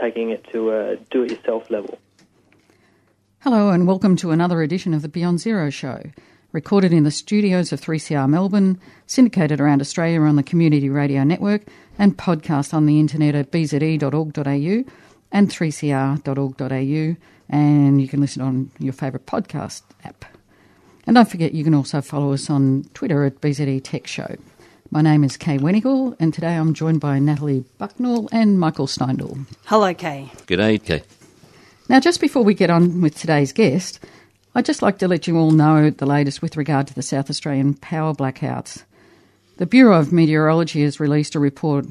Taking it to a do it yourself level. Hello, and welcome to another edition of the Beyond Zero Show, recorded in the studios of 3CR Melbourne, syndicated around Australia on the Community Radio Network, and podcast on the internet at bze.org.au and 3cr.org.au, and you can listen on your favourite podcast app. And don't forget, you can also follow us on Twitter at BZE Tech Show. My name is Kay Wenigal, and today I'm joined by Natalie Bucknell and Michael Steindl. Hello, Kay. Good day, Kay. Now, just before we get on with today's guest, I'd just like to let you all know the latest with regard to the South Australian power blackouts. The Bureau of Meteorology has released a report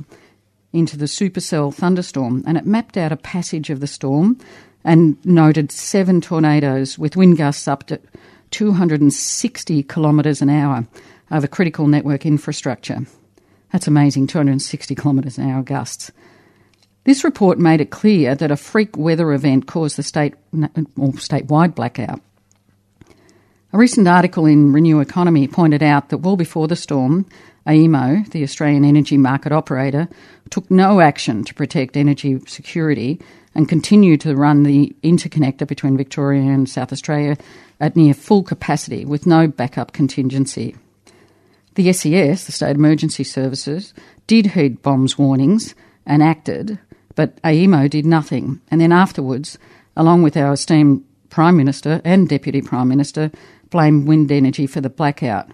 into the supercell thunderstorm, and it mapped out a passage of the storm and noted seven tornadoes with wind gusts up to 260 kilometres an hour over critical network infrastructure. That's amazing, 260 kilometres an hour gusts. This report made it clear that a freak weather event caused the state or statewide blackout. A recent article in Renew Economy pointed out that well before the storm, AEMO, the Australian energy market operator, took no action to protect energy security and continued to run the interconnector between Victoria and South Australia at near full capacity with no backup contingency. The SES, the State Emergency Services, did heed BoM's warnings and acted, but AEMO did nothing. And then afterwards, along with our esteemed Prime Minister and Deputy Prime Minister, blamed wind energy for the blackout.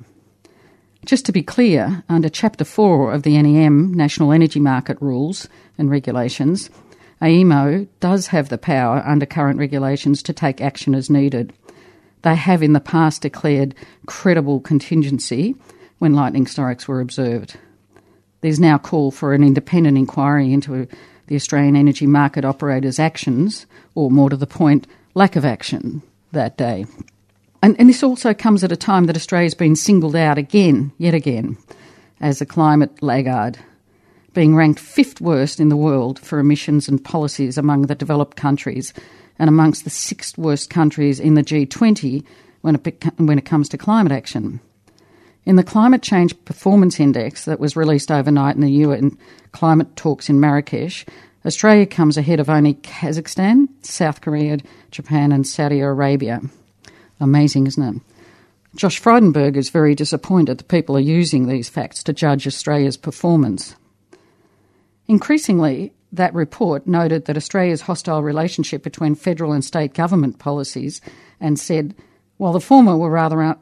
Just to be clear, under Chapter 4 of the NEM National Energy Market Rules and Regulations, AEMO does have the power under current regulations to take action as needed. They have in the past declared credible contingency when lightning strikes were observed. There's now call for an independent inquiry into the Australian energy market operators' actions, or more to the point, lack of action that day. And, and this also comes at a time that Australia's been singled out again, yet again, as a climate laggard, being ranked fifth worst in the world for emissions and policies among the developed countries and amongst the sixth worst countries in the G20 when it, when it comes to climate action. In the Climate Change Performance Index that was released overnight in the UN climate talks in Marrakesh, Australia comes ahead of only Kazakhstan, South Korea, Japan, and Saudi Arabia. Amazing, isn't it? Josh Frydenberg is very disappointed that people are using these facts to judge Australia's performance. Increasingly, that report noted that Australia's hostile relationship between federal and state government policies and said, while the former were rather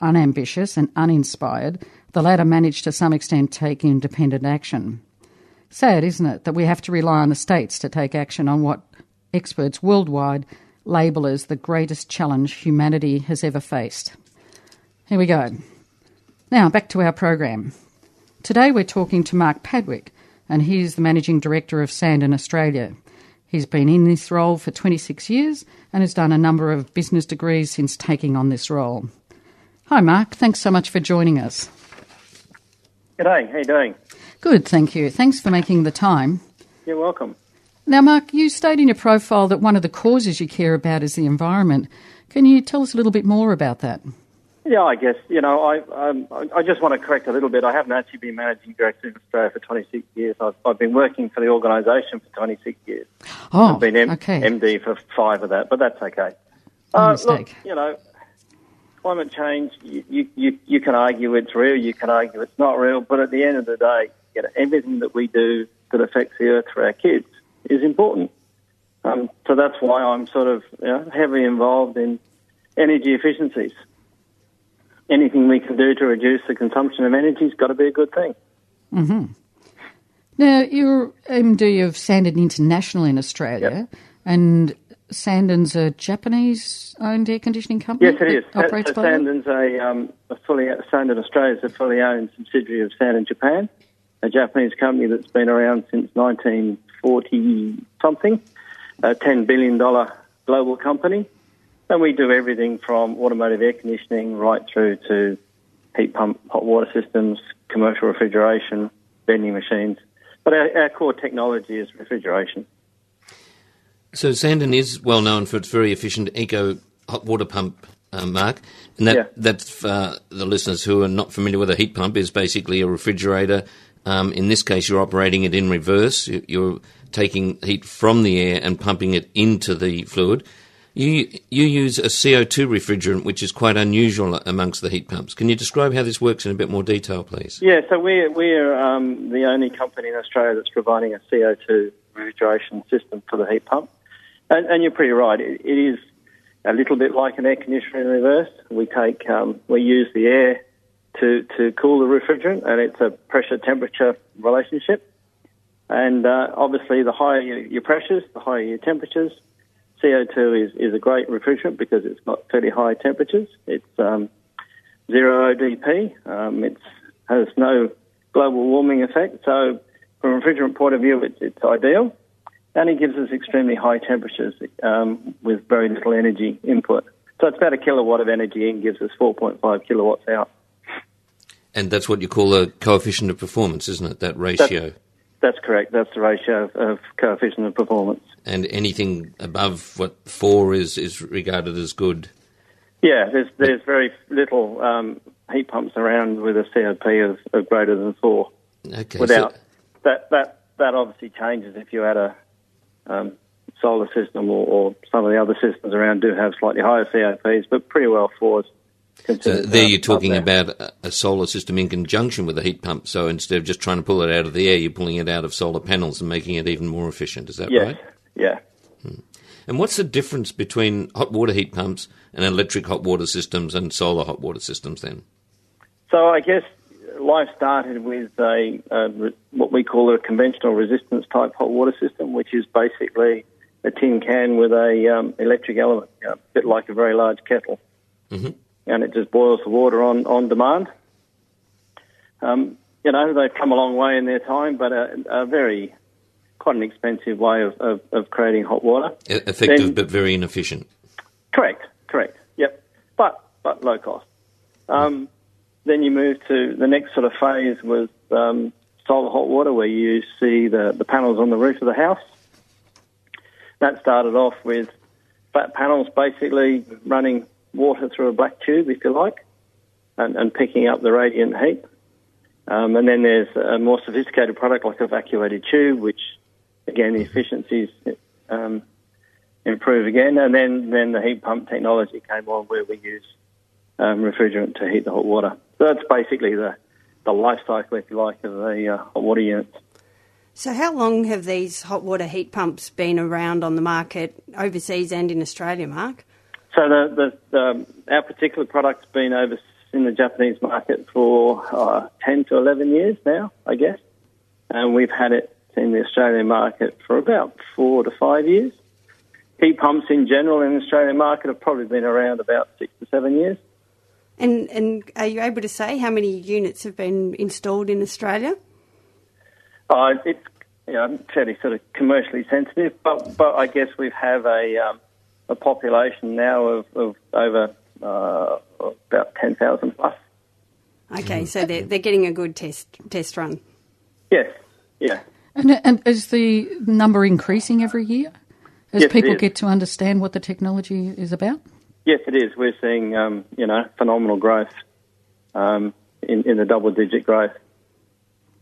unambitious and uninspired, the latter managed to some extent take independent action. Sad, isn't it, that we have to rely on the states to take action on what experts worldwide label as the greatest challenge humanity has ever faced. Here we go. Now, back to our program. Today we're talking to Mark Padwick, and he's the Managing Director of Sanden Australia. He's been in this role for 26 years and has done a number of business degrees since taking on this role. Hi, Mark. Thanks so much for joining us. G'day. How you doing? Good, thank you. Thanks for making the time. You're welcome. Now, Mark, you state in your profile that one of the causes you care about is the environment. Can you tell us a little bit more about that? Yeah, I guess you know I um, I just want to correct a little bit. I haven't actually been managing director of Australia for 26 years. I've, I've been working for the organisation for 26 years. Oh, I've been M- okay. MD for five of that, but that's okay. Uh, look, you know, climate change. You, you you can argue it's real. You can argue it's not real. But at the end of the day, you know, everything that we do that affects the earth for our kids is important. Um, so that's why I'm sort of you know, heavily involved in energy efficiencies. Anything we can do to reduce the consumption of energy has got to be a good thing. Mm-hmm. Now, you're MD of Sanden International in Australia, yep. and Sanden's a Japanese-owned air conditioning company. Yes, it is. Operates so Sanden's a, um, a fully Sanden Australia is a fully owned subsidiary of Sanden Japan, a Japanese company that's been around since 1940 something, a $10 billion global company. And we do everything from automotive air conditioning right through to heat pump, hot water systems, commercial refrigeration, vending machines. But our, our core technology is refrigeration. So Sanden is well known for its very efficient eco hot water pump, uh, Mark. And that, Yeah. that's for the listeners who are not familiar with a heat pump is basically a refrigerator. Um, in this case, you're operating it in reverse. You- You're taking heat from the air and pumping it into the fluid. You you use a CO2 refrigerant, which is quite unusual amongst the heat pumps. Can you describe how this works in a bit more detail, please? Yeah, so we're, we're um, the only company in Australia that's providing a CO2 refrigeration system for the heat pump. And, and you're pretty right. It, it is a little bit like an air conditioner in reverse. We take, um, we use the air to, to cool the refrigerant, and it's a pressure temperature relationship. And uh, obviously, the higher your, your pressures, the higher your temperatures. CO2 is, is a great refrigerant because it's got fairly high temperatures. It's um, zero ODP. Um, it has no global warming effect. So, from a refrigerant point of view, it's, it's ideal. And it gives us extremely high temperatures um, with very little energy input. So, it's about a kilowatt of energy in, gives us 4.5 kilowatts out. And that's what you call a coefficient of performance, isn't it? That ratio. That's correct. That's the ratio of, of coefficient of performance. and anything above what four is is regarded as good. Yeah, there's there's very little um, heat pumps around with a COP of, of greater than four. Okay, Without so, that that that obviously changes if you had a um, solar system or, or some of the other systems around do have slightly higher COPs, but pretty well fours. so there you're talking there. about a, solar system in conjunction with a heat pump. So instead of just trying to pull it out of the air, you're pulling it out of solar panels and making it even more efficient. Is that Yes, right? yeah. And what's the difference between hot water heat pumps and electric hot water systems and solar hot water systems? Then So I guess life started with a, a what we call a conventional resistance type hot water system, which is basically a tin can with a um, electric element, you know, a bit like a very large kettle, Mhm. and it just boils the water on on demand. Um, you know, they've come a long way in their time, but a, a very quite an expensive way of, of, of creating hot water. Effective Then- but very inefficient. Correct, correct. Yep, but but low cost. Um, then you move to the next sort of phase was um, solar hot water, where you see the, the panels on the roof of the house. That started off with flat panels, basically running water through a black tube, if you like, and, and picking up the radiant heat. Um, and then there's a more sophisticated product like evacuated tube, which again the efficiencies um, improve again. And then, then the heat pump technology came on where we use um, refrigerant to heat the hot water. So that's basically the, the life cycle, if you like, of the uh, hot water units. So, how long have these hot water heat pumps been around on the market overseas and in Australia, Mark? So the, the, the, our particular product's been over in the Japanese market for uh, 10 to 11 years now, I guess. And we've had it in the Australian market for about four to five years. Heat pumps in general in the Australian market have probably been around about six to seven years. And and are you able to say how many units have been installed in Australia? Uh, it's you know, fairly sort of commercially sensitive, but, but I guess we have a, um, a population now of, of over uh, about 10,000 plus. Okay, so they're, they're getting a good test test run. Yes, yeah. And, and is the number increasing every year as Yes, people get to understand what the technology is about? Yes, it is. We're seeing, um, you know, phenomenal growth um, in, in the double-digit growth.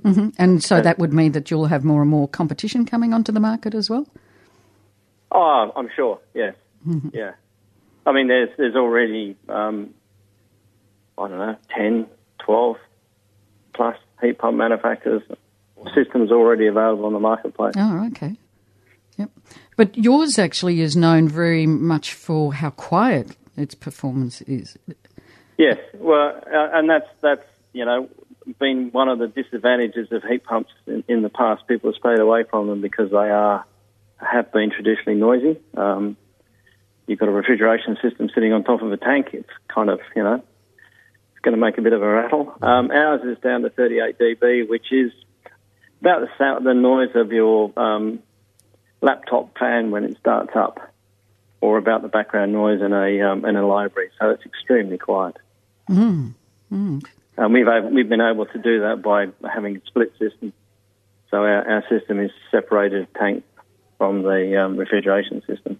hmm And so that would mean that you'll have more and more competition coming onto the market as well? Oh, I'm sure. Yes, yeah. I mean, there's there's already um, I don't know 10, 12 plus heat pump manufacturers systems already available on the marketplace. Oh, okay. Yep. But yours actually is known very much for how quiet its performance is. Yes, well, uh, and that's that's you know been one of the disadvantages of heat pumps in, in the past. People have stayed away from them because they are have been traditionally noisy. Um, you've got a refrigeration system sitting on top of a tank. It's kind of you know it's going to make a bit of a rattle. Um, ours is down to 38 dB, which is about the sound, the noise of your um, laptop fan when it starts up, or about the background noise in a um, in a library. So it's extremely quiet. Mm. Mm. And we've we've been able to do that by having a split system. So our, our system is separated tank from the um, refrigeration system.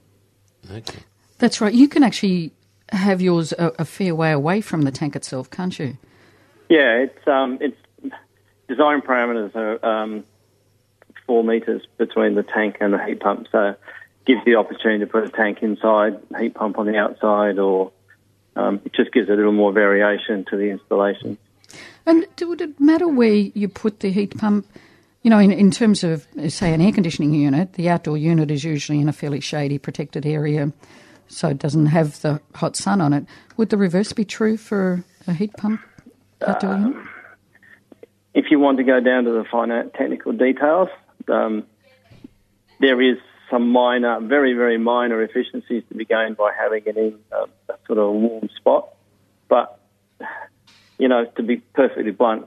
Okay. That's right. You can actually have yours a, a, fair way away from the tank itself, can't you? Yeah, it's um, it's design parameters are um, four meters between the tank and the heat pump, so it gives the opportunity to put a tank inside, heat pump on the outside, or um, it just gives a little more variation to the installation. And would it matter where you put the heat pump? You know, in, in terms of, say, an air conditioning unit, the outdoor unit is usually in a fairly shady, protected area, so it doesn't have the hot sun on it. Would the reverse be true for a heat pump outdoor uh, unit? If you want to go down to the fine technical details, um, there is some minor, very, very minor efficiencies to be gained by having it in uh, a sort of warm spot. But, you know, to be perfectly blunt,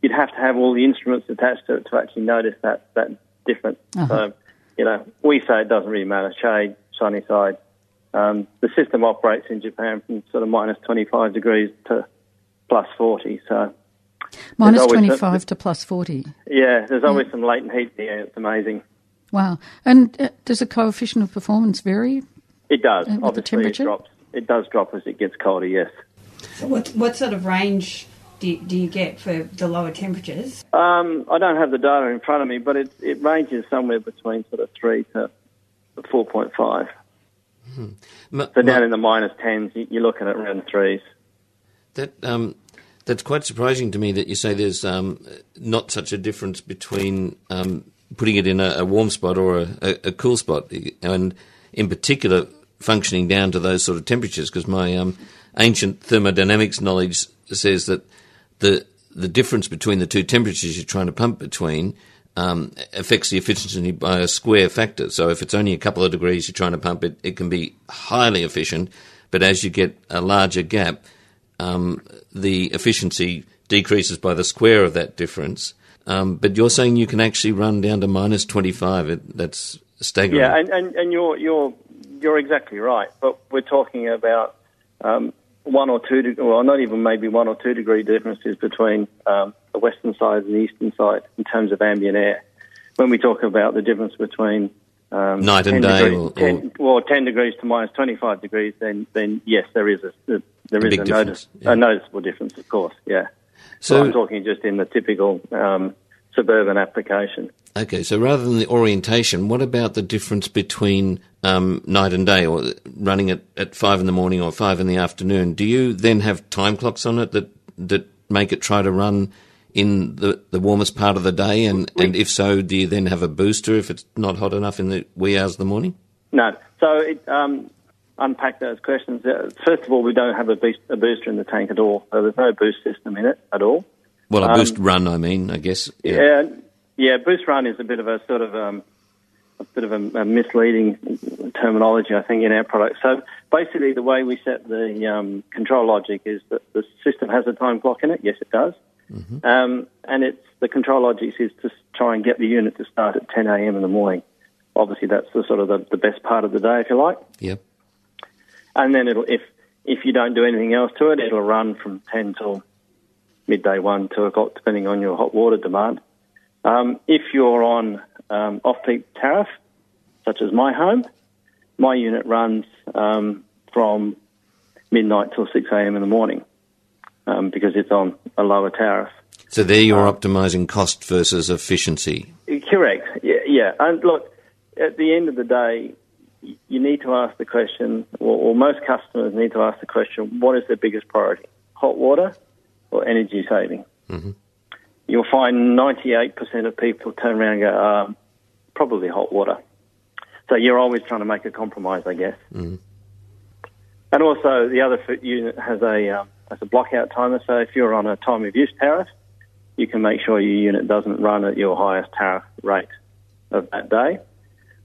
you'd have to have all the instruments attached to it to actually notice that, that difference. Uh-huh. So, you know, we say it doesn't really matter, shade, sunny side. Um, the system operates in Japan from sort of minus 25 degrees to plus 40, so Minus 25 to plus 40. Yeah, there's always yeah. some latent heat there. It's amazing. Wow. And uh, does the coefficient of performance vary? It does. Uh, Obviously, the temperature? It, drops. it does drop as it gets colder, yes. So what, what sort of range do, do you get for the lower temperatures? Um, I don't have the data in front of me, but it, it ranges somewhere between sort of 3 to 4.5. Hmm. so down in the minus 10s, you're looking at around threes. That um, that's quite surprising to me that you say there's um, not such a difference between um, putting it in a, a, warm spot or a, a, a, cool spot, and in particular functioning down to those sort of temperatures. Because my um, ancient thermodynamics knowledge says that the the difference between the two temperatures you're trying to pump between um, affects the efficiency by a square factor. So if it's only a couple of degrees you're trying to pump it, it can be highly efficient. But as you get a larger gap, um, the efficiency decreases by the square of that difference. Um, but you're saying you can actually run down to minus 25. It, that's staggering. Yeah, and, and, and, you're, you're, you're exactly right. But we're talking about um, one or two, de- well, not even maybe one or two degree differences between um, the western side and the eastern side in terms of ambient air. When we talk about the difference between um, night and day, degrees, or, 10, well, 10 degrees to minus 25 degrees, then, then yes, there is a, there is a, notice, yeah. a, noticeable difference, of course. Yeah. So, so I'm talking just in the typical um, suburban application. Okay, so rather than the orientation, what about the difference between um, night and day, or running it at five in the morning or five in the afternoon? Do you then have time clocks on it that that make it try to run in the, the warmest part of the day? And, and if so, do you then have a booster if it's not hot enough in the wee hours of the morning? No. So it, um, unpack those questions. Uh, first of all, we don't have a, boost, a, booster in the tank at all. So there's no boost system in it at all. Well, a um, boost run, I mean, I guess. Yeah. yeah, yeah, boost run is a bit of a sort of um, a bit of a, a, misleading terminology, I think, in our product. So basically, the way we set the um, control logic is that the system has a time clock in it. Yes, it does. Mm-hmm. Um, and it's the control logic is to try and get the unit to start at 10 a.m. in the morning. Obviously, that's the sort of the, the best part of the day, if you like. Yep and then it'll if if you don't do anything else to it, it'll run from ten till midday, one, two o'clock, depending on your hot water demand. Um, if you're on um, off-peak tariff, such as my home, my unit runs um, from midnight till 6 a.m. in the morning um, because it's on a lower tariff. So there you're optimizing cost versus efficiency. Correct. Yeah, yeah. And look, at the end of the day, you need to ask the question, or, or most customers need to ask the question, what is their biggest priority, hot water or energy saving? Mm-hmm. You'll find 98% of people turn around and go, um, probably hot water. So you're always trying to make a compromise, I guess. Mm-hmm. And also, the other unit has a um, has a blockout timer. So if you're on a time of use tariff, you can make sure your unit doesn't run at your highest tariff rate of that day.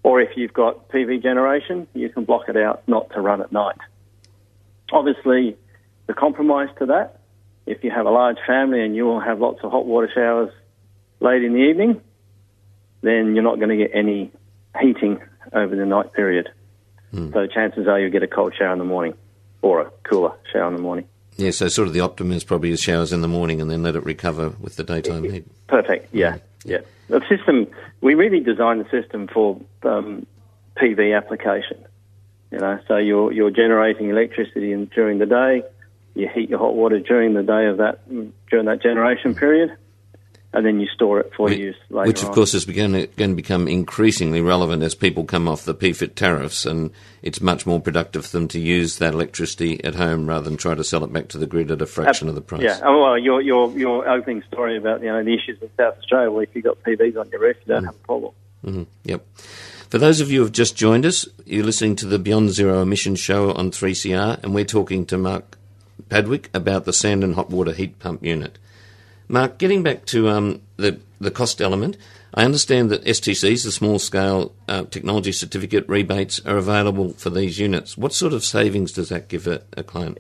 Or if you've got PV generation, you can block it out not to run at night. Obviously, the compromise to that, if you have a large family and you will have lots of hot water showers late in the evening, then you're not going to get any heating over the night period. Hmm. So chances are you'll get a cold shower in the morning or a cooler shower in the morning. Yeah, so sort of the optimum is probably showers in the morning and then let it recover with the daytime heat. Perfect. Yeah, yeah. The system we really designed the system for um, PV application. You know, so you're you're generating electricity in, during the day. You heat your hot water during the day of that during that generation period, and then you store it for Which- use later Which, of on. course, is begun, going to become increasingly relevant as people come off the PFIT tariffs, and it's much more productive for them to use that electricity at home rather than try to sell it back to the grid at a fraction of the price. Yeah. Oh, well, your your your opening story about you know the issues in South Australia. Well, if you've got PVs on your roof, you don't have a problem. hmm Yep. For those of you who have just joined us, you're listening to the Beyond Zero Emissions show on 3CR, and we're talking to Mark Padwick about the Sanden hot water heat pump unit. Mark, getting back to um, the the cost element, I understand that STCs, the small scale uh, technology certificate rebates, are available for these units. What sort of savings does that give a, a client?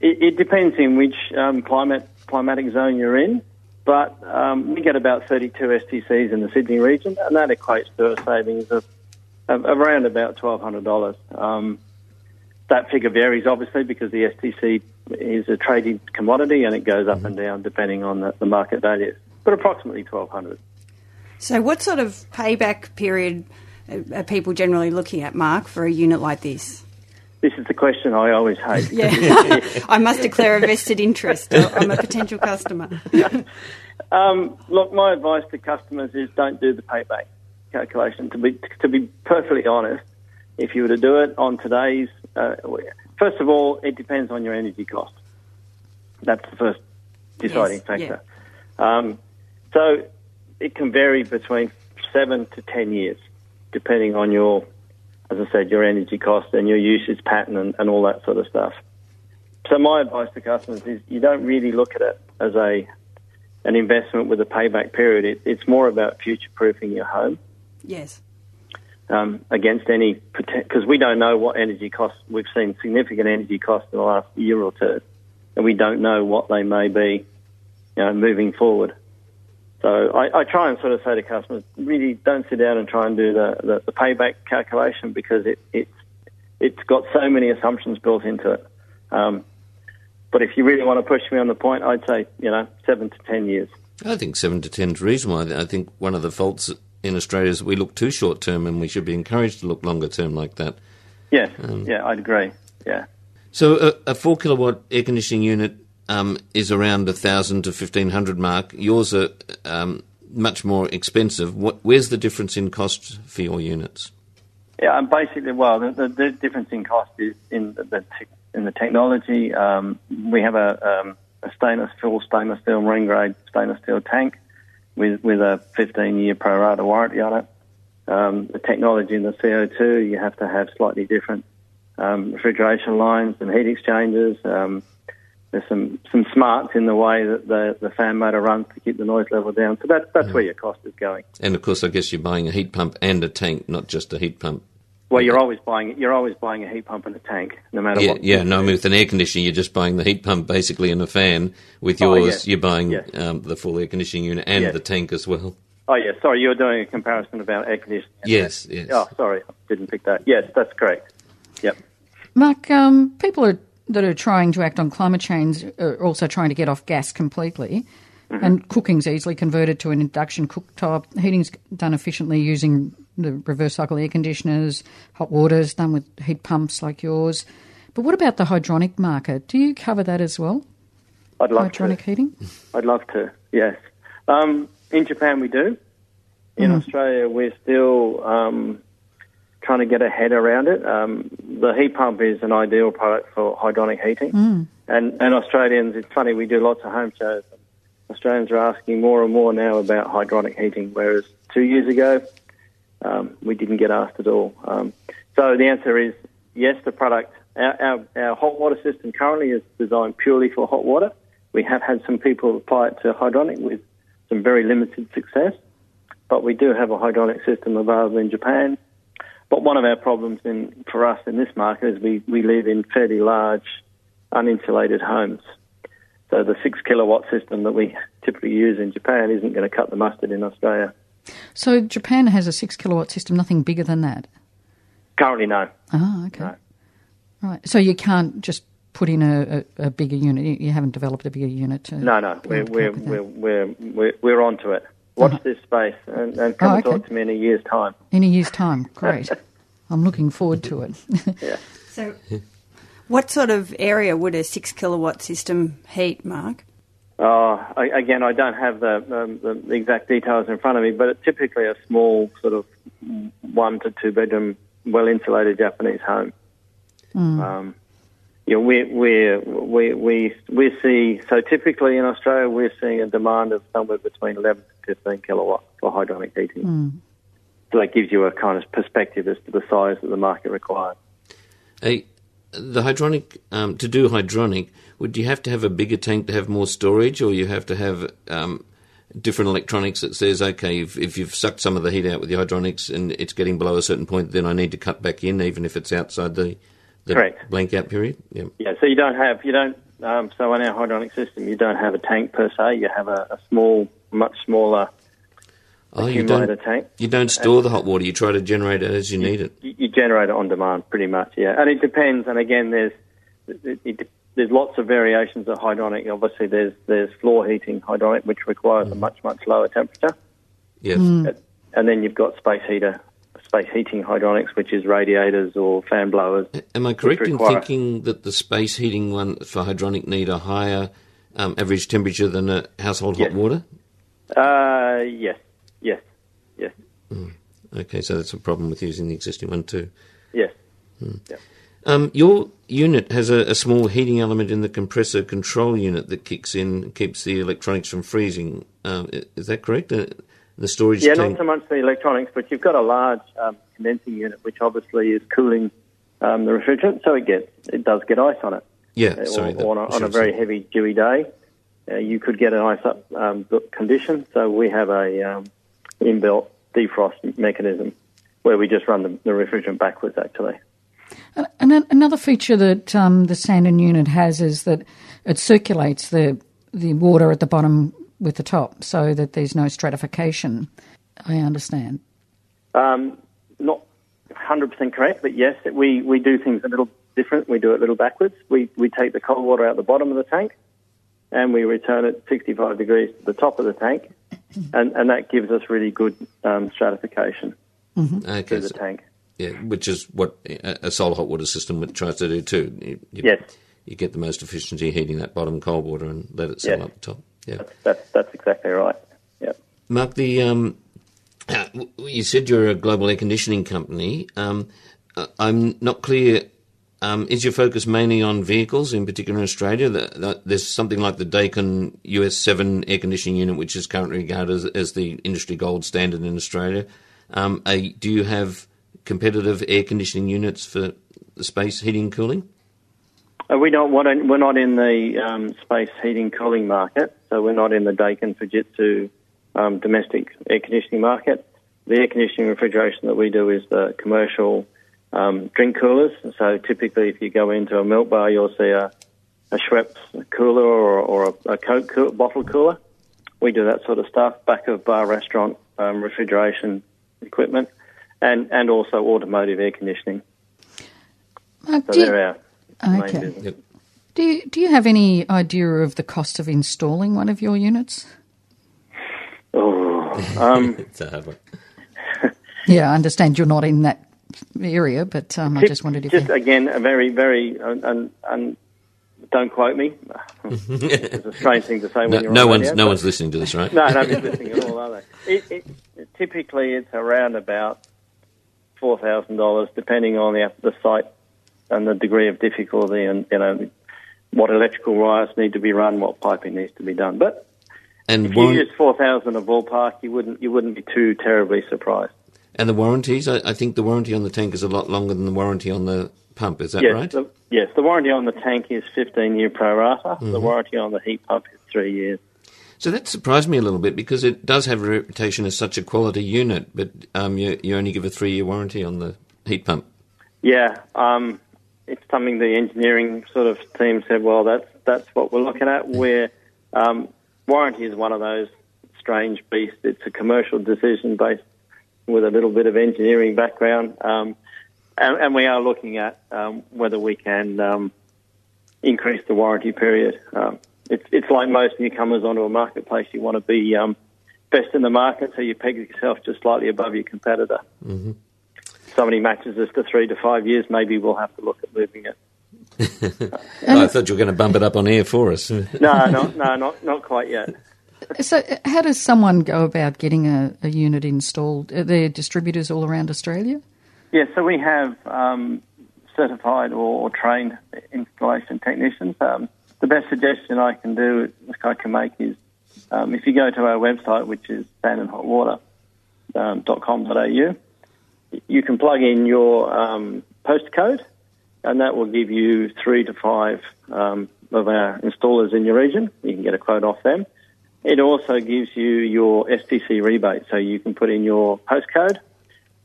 It, it depends in which um, climate climatic zone you're in, but um, we get about 32 STCs in the Sydney region, and that equates to a savings of, of around about $1,200. Um, that figure varies obviously because the STC is a traded commodity and it goes up and down depending on the, the market value, but approximately 1,200. So, what sort of payback period are are people generally looking at, Mark, for a unit like this? This is the question I always hate. Yeah, I must declare a vested interest. I'm a potential customer. Um, look, my advice to customers is don't do the payback calculation. To be to be perfectly honest, if you were to do it on today's, uh, first of all, it depends on your energy cost. That's the first deciding Yes, factor. Um, so it can vary between seven to ten years, depending on your, as I said, your energy cost and your usage pattern and, and all that sort of stuff. So my advice to customers is you don't really look at it as a an investment with a payback period. It, it's more about future proofing your home Yes. Um, against any because we don't know what energy costs. We've seen significant energy costs in the last year or two, and we don't know what they may be, you know, moving forward. So I, I try and sort of say to customers, really don't sit down and try and do the, the, the payback calculation because it, it's it's got so many assumptions built into it. Um, but if you really want to push me on the point, I'd say you know seven to ten years. I think seven to ten is reasonable. I I think one of the faults in Australia is we look too short term, and we should be encouraged to look longer term like that. Yeah, yeah, I'd agree. Yeah. So a, a four kilowatt air conditioning unit um, is around a thousand to fifteen hundred mark. Yours are um, much more expensive. What, where's the difference in cost for your units? Yeah, and basically, well, the, the, the difference in cost is in the, the te- in the technology. Um, we have a, um, a stainless steel, stainless steel marine grade stainless steel tank with with a 15 year pro rata warranty on it. Um, the technology in the CO2, you have to have slightly different um, refrigeration lines and heat exchangers. Um, there's some, some smarts in the way that the, the fan motor runs to keep the noise level down. So that, that's where your cost is going. And of course, I guess you're buying a heat pump and a tank, not just a heat pump. Well, you're always buying you're always buying a heat pump and a tank, no matter Yeah, what. yeah. No, I mean, with an air conditioner, you're just buying the heat pump basically and a fan. With Oh, yours, you're buying Yeah. um, the full air conditioning unit and Yeah. the tank as well. Oh yeah, sorry, you were doing a comparison about air conditioning. Yes, yes. Oh, sorry, I didn't pick that. Yes, that's correct. Yep. Mark, um, people are, that are trying to act on climate change are also trying to get off gas completely. And cooking's easily converted to an induction cooktop. Heating's done efficiently using the reverse cycle air conditioners. Hot water's done with heat pumps like yours. But what about the hydronic market? Do you cover that as well? I'd love hydronic heating? I'd love to. Yes. Um, in Japan, we do. In Mm. Australia, we're still um, trying to get a head around it. Um, the heat pump is an ideal product for hydronic heating, Mm. and and Australians. It's funny we do lots of home shows. Australians are asking more and more now about hydronic heating, whereas two years ago um, we didn't get asked at all. Um, so the answer is yes. The product, our, our, our hot water system currently is designed purely for hot water. We have had some people apply it to hydronic with some very limited success, but we do have a hydronic system available in Japan. But one of our problems in, for us in this market is we, we live in fairly large, uninsulated homes. So the six kilowatt system that we typically use in Japan isn't going to cut the mustard in Australia. So Japan has a six kilowatt system, nothing bigger than that. Currently, no. Ah, okay. Right. So you can't just put in a, a, a bigger unit. You- You haven't developed a bigger unit to. No, no, we're we're we're we're we're, we're onto it. Watch this space and, and come Oh, and talk to me in a year's time. In a year's time. Great. I'm looking forward to it. Yeah. So, what sort of area would a six kilowatt system heat, Mark? Oh, I, again, I don't have the, um, the exact details in front of me, but it's typically a small sort of one to two bedroom, well insulated Japanese home. Um, you know, we we we we we see so typically in Australia we're seeing a demand of somewhere between 11 to 15 kilowatt for hydronic heating. Hmm. So that gives you a kind of perspective as to the size that the market requires. A, the hydronic um, to do hydronic, would you have to have a bigger tank to have more storage, or you have to have um, different electronics that says, okay, if, if you've sucked some of the heat out with the hydronics and it's getting below a certain point, then I need to cut back in, even if it's outside the the Correct. blank out period. Yeah. Yeah, so you don't have you don't um, so in our hydronic system you don't have a tank per se. You have a, a small, much smaller Oh, you don't tank. you don't store the hot water. You try to generate it as you need it. You, you generate it on demand, pretty much. Yeah, and it depends. And again, there's it, it, there's lots of variations of hydronic. Obviously, there's there's floor heating hydronic, which requires a much much lower temperature. Yes. And then you've got space heater, space heating hydronics, which is radiators or fan blowers. Am I correct in thinking that the space heating one for hydronic need a higher um, average temperature than a household hot water? Uh, yes, yes, yes, Okay, so that's a problem with using the existing one too. yes. Um, your unit has a, a small heating element in the compressor control unit that kicks in, and keeps the electronics from freezing. Um, is that correct? Uh, the storage Yeah, tank. not so much the electronics, but you've got a large um, condensing unit, which obviously is cooling um, the refrigerant, so it gets it does get ice on it. Yeah, Uh, sorry, or, on, a, on a very heavy dewy day, uh, you could get an ice up um, condition. So we have a um, inbuilt defrost mechanism where we just run the, the refrigerant backwards. Actually, And another feature that um, the Sanden unit has is that it circulates the the water at the bottom with the top, so that there's no stratification. I understand. um, not 100% correct, but yes, we, we do things a little different. We do it a little backwards. We we take the cold water out the bottom of the tank, and we return it 65 degrees to the top of the tank, and, and that gives us really good um, stratification Okay, through the so- tank. yeah, which is what a, a solar hot water system tries to do too. You, you, Yes. You get the most efficiency heating that bottom cold water and let it settle Yes. up the top. Yeah. That's that's exactly right. Yep. Mark, the um, uh, you said you're a global air conditioning company. Um, uh, I'm not clear. Um, is your focus mainly on vehicles, in particular in Australia? The, the, there's something like the Daikin US7 air conditioning unit, which is currently regarded as, as the industry gold standard in Australia. Um, do you have competitive air conditioning units for the space heating and cooling? Uh, we don't. We're not in the um, space heating cooling market, so we're not in the Daikin Fujitsu um, domestic air conditioning market. The air conditioning refrigeration that we do is the commercial um, drink coolers. So typically, if you go into a milk bar, you'll see a, a Schweppes cooler or, or a, a Coke coo- bottle cooler. We do that sort of stuff. Back of bar restaurant um, refrigeration equipment, and and also automotive air conditioning. Mark, So do, you, they're our main Okay. business. do, you, do you have any idea of the cost of installing one of your units? Oh, um, It's a hard one. Yeah, I understand you're not in that area, but um, I just wondered if just you... again a very very and and, and don't quote me. it's a strange thing to say when No, you're no on one's radio, no but- one's listening to this, right? No, nobody's listening at all, are they? It, it, typically, it's around about four thousand dollars, depending on the the site and the degree of difficulty, and you know what electrical wires need to be run, what piping needs to be done. But And if you use four thousand a ballpark, you wouldn't you wouldn't be too terribly surprised. And the warranties. I, I think the warranty on the tank is a lot longer than the warranty on the pump. Is that yes, right? The, yes, the warranty on the tank is 15 year pro rata. The Mhm. warranty on the heat pump is three years. So that surprised me a little bit because it does have a reputation as such a quality unit, but um, you, you only give a three-year warranty on the heat pump. Yeah, um, it's something the engineering sort of team said. Well, that's that's what we're looking at. Where um, warranty is one of those strange beasts. It's a commercial decision based with a little bit of engineering background. Um, and, and, we are looking at um, whether we can um, increase the warranty period. Um, it's, it's like most newcomers onto a marketplace. You want to be um, best in the market, so you peg yourself just slightly above your competitor. Mm-hmm. Somebody matches us to three to five years, maybe we'll have to look at moving it. I thought you were going to bump it up on air for us. no, no, no, not not quite yet. So, how does someone go about getting a, a unit installed? Are there distributors all around Australia? Yeah, so we have um, certified or, or, trained installation technicians. Um, the best suggestion I can do, I can make, is um, if you go to our website, which is sandenhotwater.com.au, um, you can plug in your um, postcode, and that will give you three to five um, of our installers in your region. You can get a quote off them. It also gives you your STC rebate, so you can put in your postcode,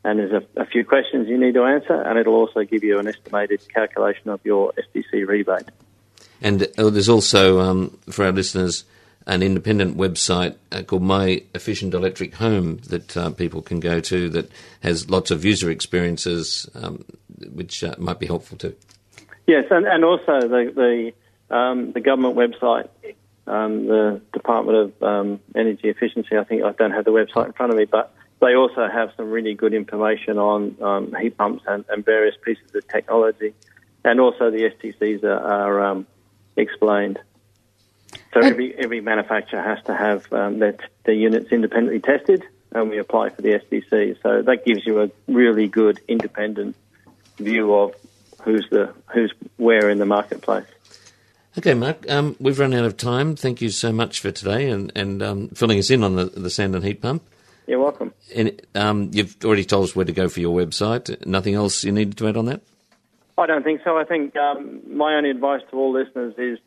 and there's a, a few questions you need to answer, and it'll also give you an estimated calculation of your STC rebate. And uh, there's also, um, for our listeners, an independent website uh, called My Efficient Electric Home that uh, people can go to that has lots of user experiences, um, which uh, might be helpful too. Yes, and, and also the the, um, the government website um, the Department of um, Energy Efficiency. I think I don't have the website in front of me, but they also have some really good information on um, heat pumps and, and, various pieces of technology, and also the STCs are, are um, explained. So every every manufacturer has to have um, their, their units independently tested, and we apply for the STC. So that gives you a really good independent view of who's the who's where in the marketplace. Okay, Mark, um, we've run out of time. Thank you so much for today and, and um, filling us in on the, the Sanden heat pump. You're welcome. And um, you've already told us where to go for your website. Nothing else you needed to add on that? I don't think so. I think um, my only advice to all listeners is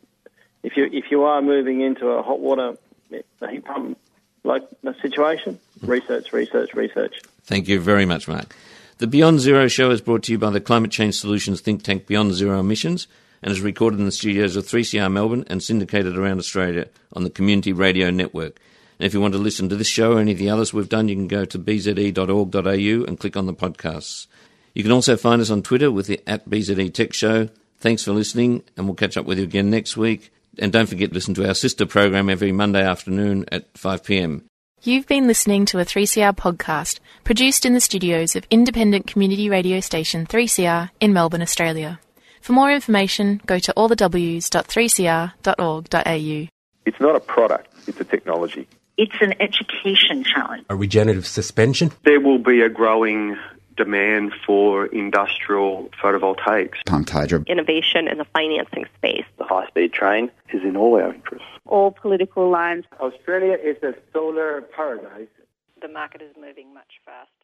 if you if you are moving into a hot water heat pump like situation, research, research, research. Thank you very much, Mark. The Beyond Zero show is brought to you by the Climate Change Solutions think tank Beyond Zero Emissions and is recorded in the studios of 3CR Melbourne and syndicated around Australia on the Community Radio Network. And if you want to listen to this show or any of the others we've done, you can go to bze.org.au and click on the podcasts. You can also find us on Twitter with the at BZE Tech Show. Thanks for listening, and we'll catch up with you again next week. And don't forget to listen to our sister program every Monday afternoon at 5 p.m. You've been listening to a 3CR podcast produced in the studios of independent community radio station 3CR in Melbourne, Australia. For more information, go to allthews.3cr.org.au. It's not a product, it's a technology. It's an education challenge. A regenerative suspension. There will be a growing demand for industrial photovoltaics. Pumped hydro. Innovation in the financing space. The high speed train is in all our interests. All political lines. Australia is a solar paradise. The market is moving much faster.